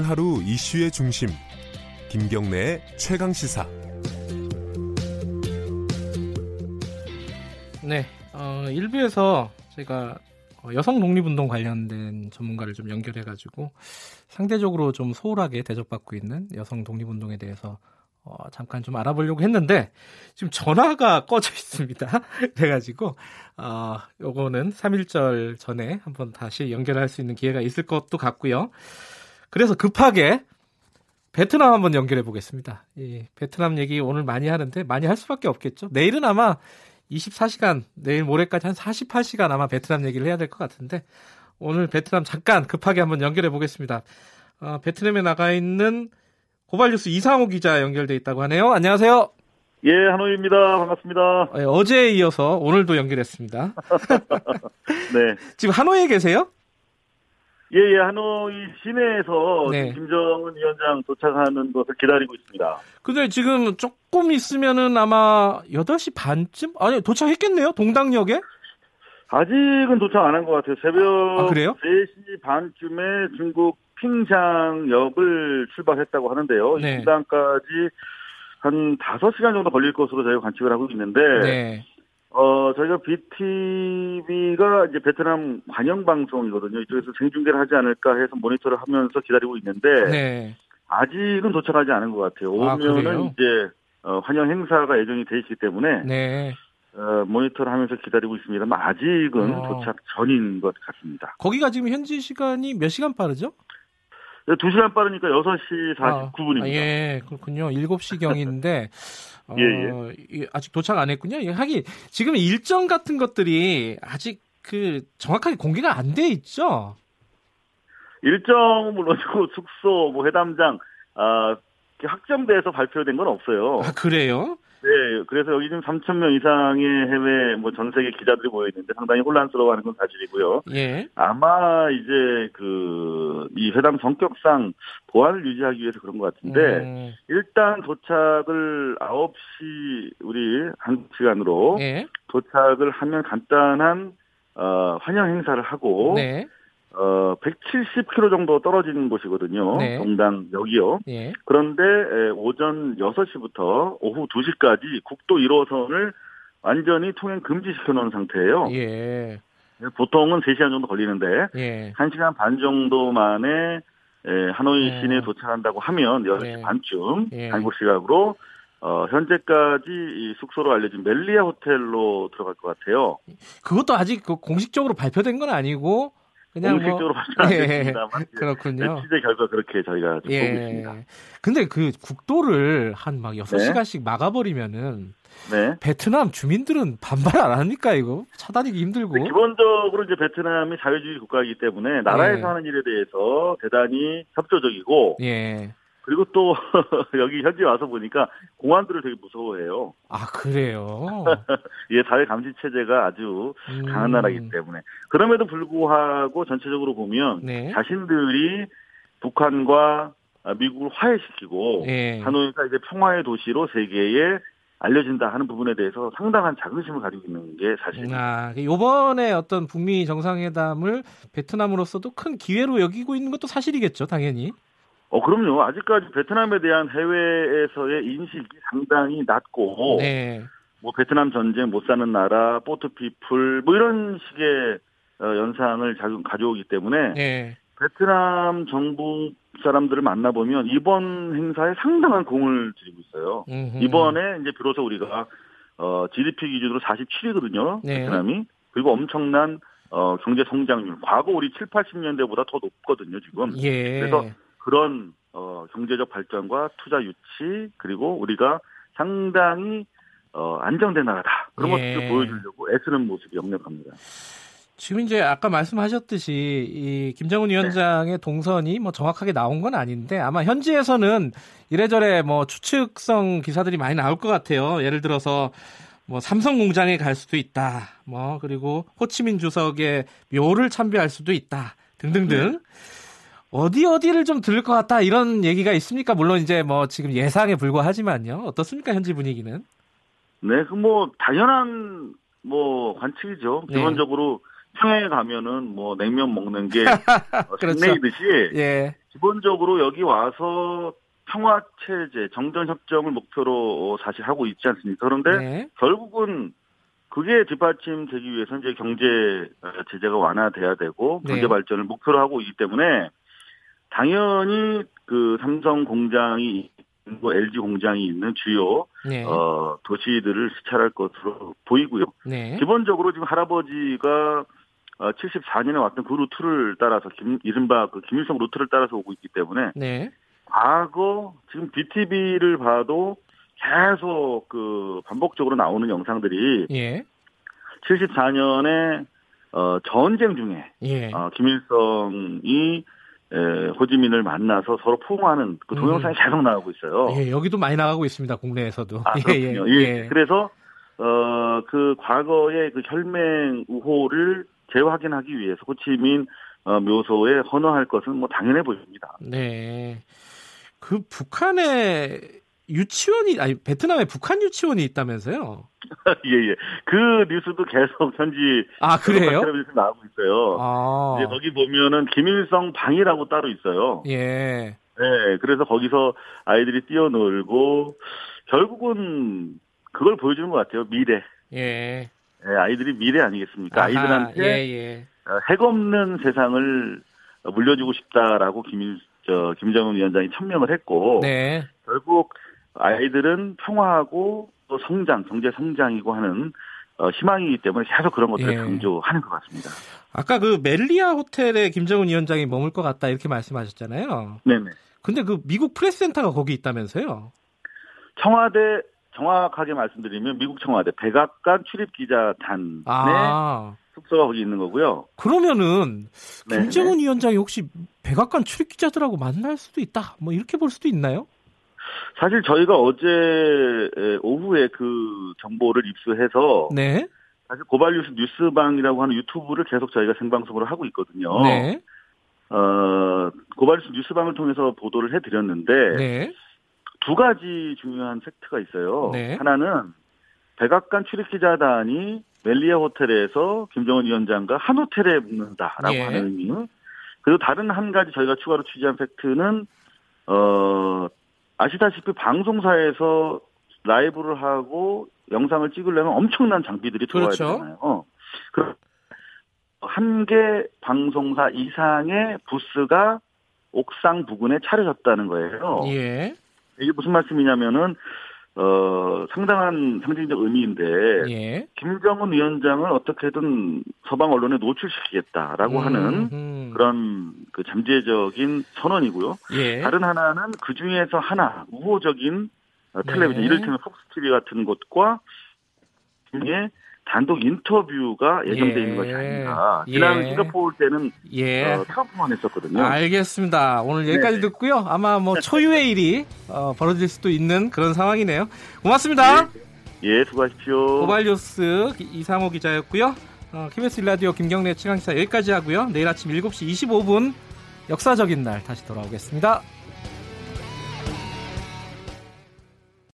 오늘 하루 이슈의 중심 김경래의 최강 시사. 네, 어, 1부에서 제가 어, 여성 독립운동 관련된 전문가를 좀 연결해 가지고 상대적으로 좀 소홀하게 대접받고 있는 여성 독립운동에 대해서 어, 잠깐 좀 알아보려고 했는데 지금 전화가 꺼져 있습니다. 그래가지고 어, 요거는 3일절 전에 한번 다시 연결할 수 있는 기회가 있을 것도 같고요. 그래서 급하게 베트남 한번 연결해 보겠습니다. 이 베트남 얘기 오늘 많이 하는데 많이 할 수밖에 없겠죠. 내일은 아마 24시간 내일 모레까지 한 48시간 아마 베트남 얘기를 해야 될 것 같은데 오늘 베트남 잠깐 급하게 한번 연결해 보겠습니다. 어, 베트남에 나가 있는 고발뉴스 이상호 기자 연결돼 있다고 하네요. 안녕하세요. 예, 한호입니다. 반갑습니다. 네, 어제에 이어서 오늘도 연결했습니다. 네. 지금 하노이에 계세요? 예, 예, 하노이 시내에서 네. 김정은 위원장 도착하는 것을 기다리고 있습니다. 근데 지금 조금 있으면은 아마 8시 반쯤? 아니, 도착했겠네요? 동당역에? 아직은 도착 안 한 것 같아요. 새벽 아, 그래요? 3시 반쯤에 중국 핑샹역을 출발했다고 하는데요. 네. 이 시간까지 한 5시간 정도 걸릴 것으로 저희가 관측을 하고 있는데, 네. 어, 저희가 BTV가 이제 베트남 관영 방송이거든요. 이쪽에서 생중계를 하지 않을까 해서 모니터를 하면서 기다리고 있는데, 네. 아직은 도착하지 않은 것 같아요. 아? 오면은 이제 어, 환영 행사가 예정이 돼 있기 때문에 네. 어, 모니터를 하면서 기다리고 있습니다만 아직은 어. 도착 전인 것 같습니다. 거기가 지금 현지 시간이 몇 시간 빠르죠? 2시간 빠르니까 6시 49분입니다. 아, 예, 그렇군요. 7시경인데, 어, 예, 이- 아직 도착 안 했군요. 예, 하긴, 지금 일정 같은 것들이 아직 그 정확하게 공개가 안 돼 있죠? 일정은 물론이고 숙소, 뭐 회담장 아, 확정돼서 발표된 건 없어요. 아, 그래요? 네, 그래서 여기 지금 3천 명 이상의 해외 뭐 전 세계 기자들이 모여 있는데 상당히 혼란스러워하는 건 사실이고요. 예. 아마 이제 그 이 회담 성격상 보안을 유지하기 위해서 그런 것 같은데 음, 일단 도착을 9시 우리 한국 시간으로 예. 도착을 하면 간단한 어, 환영 행사를 하고 네. 어, 170km 정도 떨어진 곳이거든요. 네. 동당 여기요. 예. 그런데 에, 오전 6시부터 오후 2시까지 국도 1호선을 완전히 통행 금지시켜 놓은 상태예요. 예. 보통은 3시간 정도 걸리는데 예. 1시간 반 정도 만에 에, 하노이 네. 시내에 도착한다고 하면 6시 네. 반쯤 예. 한국 시각으로 어, 현재까지 이 숙소로 알려진 멜리아 호텔로 들어갈 것 같아요. 그것도 아직 그 공식적으로 발표된 건 아니고, 그냥 공식적으로 뭐. 발표는 안 예. 됐습니다만 그렇군요. 취재 결과 그렇게 저희가 좀 보고 있습니다. 예. 근데 그 국도를 한막 네. 6시간씩 막아버리면은 네. 베트남 주민들은 반발 안 합니까, 이거? 차단하기 힘들고. 네, 기본적으로 이제 베트남이 자유주의 국가이기 때문에 나라에서 예. 하는 일에 대해서 대단히 협조적이고 예. 그리고 또 여기 현지 와서 보니까 공안들을 되게 무서워해요. 아, 그래요? 이 사회 감시 체제가 아주 음. 강한 나라이기 때문에 그럼에도 불구하고 전체적으로 보면 네. 자신들이 북한과 미국을 화해시키고 예. 하노이가 이제 평화의 도시로 세계에 알려진다 하는 부분에 대해서 상당한 자긍심을 가지고 있는 게 사실입니다. 아, 요번에 어떤 북미 정상회담을 베트남으로서도 큰 기회로 여기고 있는 것도 사실이겠죠, 당연히. 어 그럼요. 아직까지 베트남에 대한 해외에서의 인식이 상당히 낮고 네. 뭐 베트남 전쟁 못 사는 나라, 포트피플 뭐 이런 식의 어, 연상을 자- 가져오기 때문에 예. 베트남 정부 사람들을 만나보면 이번 행사에 상당한 공을 들이고 있어요. 음흠. 이번에 이제 비로소 우리가 어, GDP 기준으로 47위거든요. 네. 베트남이. 그리고 엄청난 어, 경제 성장률. 과거 우리 7, 80년대보다 더 높거든요, 지금. 예. 그래서 그런 어, 경제적 발전과 투자 유치 그리고 우리가 상당히 어, 안정된 나라다. 그런 예. 것들을 보여주려고 애쓰는 모습이 역력합니다. 지금 이제 아까 말씀하셨듯이 이 김정은 위원장의 동선이 뭐 정확하게 나온 건 아닌데 아마 현지에서는 이래저래 뭐 추측성 기사들이 많이 나올 것 같아요. 예를 들어서 뭐 삼성 공장에 갈 수도 있다. 뭐 그리고 호치민 주석의 묘를 참배할 수도 있다. 등등등. 어디 어디를 좀 들을 것 같다 이런 얘기가 있습니까? 물론 이제 뭐 지금 예상에 불과하지만요. 어떻습니까 현지 분위기는? 네, 그 뭐 당연한 뭐 관측이죠. 네. 기본적으로 평양에 가면은 뭐 냉면 먹는 게 어, 그렇죠. 예, 기본적으로 여기 와서 평화 체제, 정전 협정을 목표로 사실 하고 있지 않습니까? 그런데 네. 결국은 그게 뒷받침되기 위해서 이제 경제 어, 제재가 완화돼야 되고 경제 네. 발전을 목표로 하고 있기 때문에 당연히 그 삼성 공장이 있고 LG 공장이 있는 주요 네. 어, 도시들을 시찰할 것으로 보이고요. 네. 기본적으로 지금 할아버지가 어, 74년에 왔던 그 루트를 따라서 김, 이른바 그 김일성 루트를 따라서 오고 있기 때문에 네. 과거 지금 VTV를 봐도 계속 그 반복적으로 나오는 영상들이 예. 74년에 어, 전쟁 중에 예. 어, 김일성이 에, 호지민을 만나서 서로 포옹하는 그 동영상이 계속 나오고 있어요. 음. 예, 여기도 많이 나가고 있습니다. 국내에서도. 아, 그렇군요. 예, 그래서 어, 그 과거의 그 혈맹 우호를 재확인하기 위해서 호치민 어, 묘소에 헌화할 것은 뭐 당연해 보입니다. 네. 그 북한에 유치원이 아니 베트남에 북한 유치원이 있다면서요? 예, 예. 그 뉴스도 계속 현지 아 그래요? 텔레비전 나오고 있어요. 아. 이제 거기 보면은 김일성 방이라고 따로 있어요. 예. 네, 그래서 거기서 아이들이 뛰어놀고 결국은 그걸 보여주는 것 같아요. 미래. 예. 네, 아이들이 미래 아니겠습니까? 아하, 아이들한테 예, 예. 어, 핵 없는 세상을 물려주고 싶다라고 김일 저 김정은 위원장이 천명을 했고 네. 결국 아이들은 평화하고 또 성장, 경제 성장이고 하는 어, 희망이기 때문에 계속 그런 것들을 예. 강조하는 것 같습니다. 아까 그 멜리아 호텔에 김정은 위원장이 머물 것 같다 이렇게 말씀하셨잖아요. 네네. 근데 그 미국 프레스센터가 거기 있다면서요? 청와대 정확하게 말씀드리면 미국 청와대 백악관 출입 기자단의 아. 숙소가 거기 있는 거고요. 그러면은 네네. 김정은 위원장이 혹시 백악관 출입 기자들하고 만날 수도 있다. 뭐 이렇게 볼 수도 있나요? 사실 저희가 어제 에, 오후에 그 정보를 입수해서 네. 사실 고발뉴스 뉴스방이라고 하는 유튜브를 계속 저희가 생방송으로 하고 있거든요. 네. 어, 고발뉴스 뉴스방을 통해서 보도를 해드렸는데 네. 두 가지 중요한 팩트가 있어요. 네. 하나는 백악관 출입기자단이 멜리아 호텔에서 김정은 위원장과 한 호텔에 묵는다라고 예. 하는 의미. 그리고 다른 한 가지 저희가 추가로 취재한 팩트는 어 아시다시피 방송사에서 라이브를 하고 영상을 찍으려면 엄청난 장비들이 들어와야 그렇죠. 되잖아요. 어. 그 한 개 방송사 이상의 부스가 옥상 부근에 차려졌다는 거예요. 예. 이게 무슨 말씀이냐면은 어 상당한 상징적 의미인데 예. 김정은 위원장을 어떻게든 서방 언론에 노출시키겠다라고 음, 하는 음. 그런 그 잠재적인 선언이고요. 예. 다른 하나는 그 중에서 하나 우호적인 어, 텔레비전 네. 이를테면 폭스 TV 같은 곳과 중에 단독 인터뷰가 예정돼 예. 있는 것이 아닌가. 지난 예. 싱가포르 때는 예. 어, 트럼프만 했었거든요. 알겠습니다. 오늘 여기까지 네네. 듣고요. 아마 뭐 초유의 일이 어, 벌어질 수도 있는 그런 상황이네요. 고맙습니다. 예, 수고하십시오. 고발뉴스 이상호 기자였고요. 어, KBS 일라디오 김경래 최강시사 여기까지 하고요. 내일 아침 7시 25분 역사적인 날 다시 돌아오겠습니다.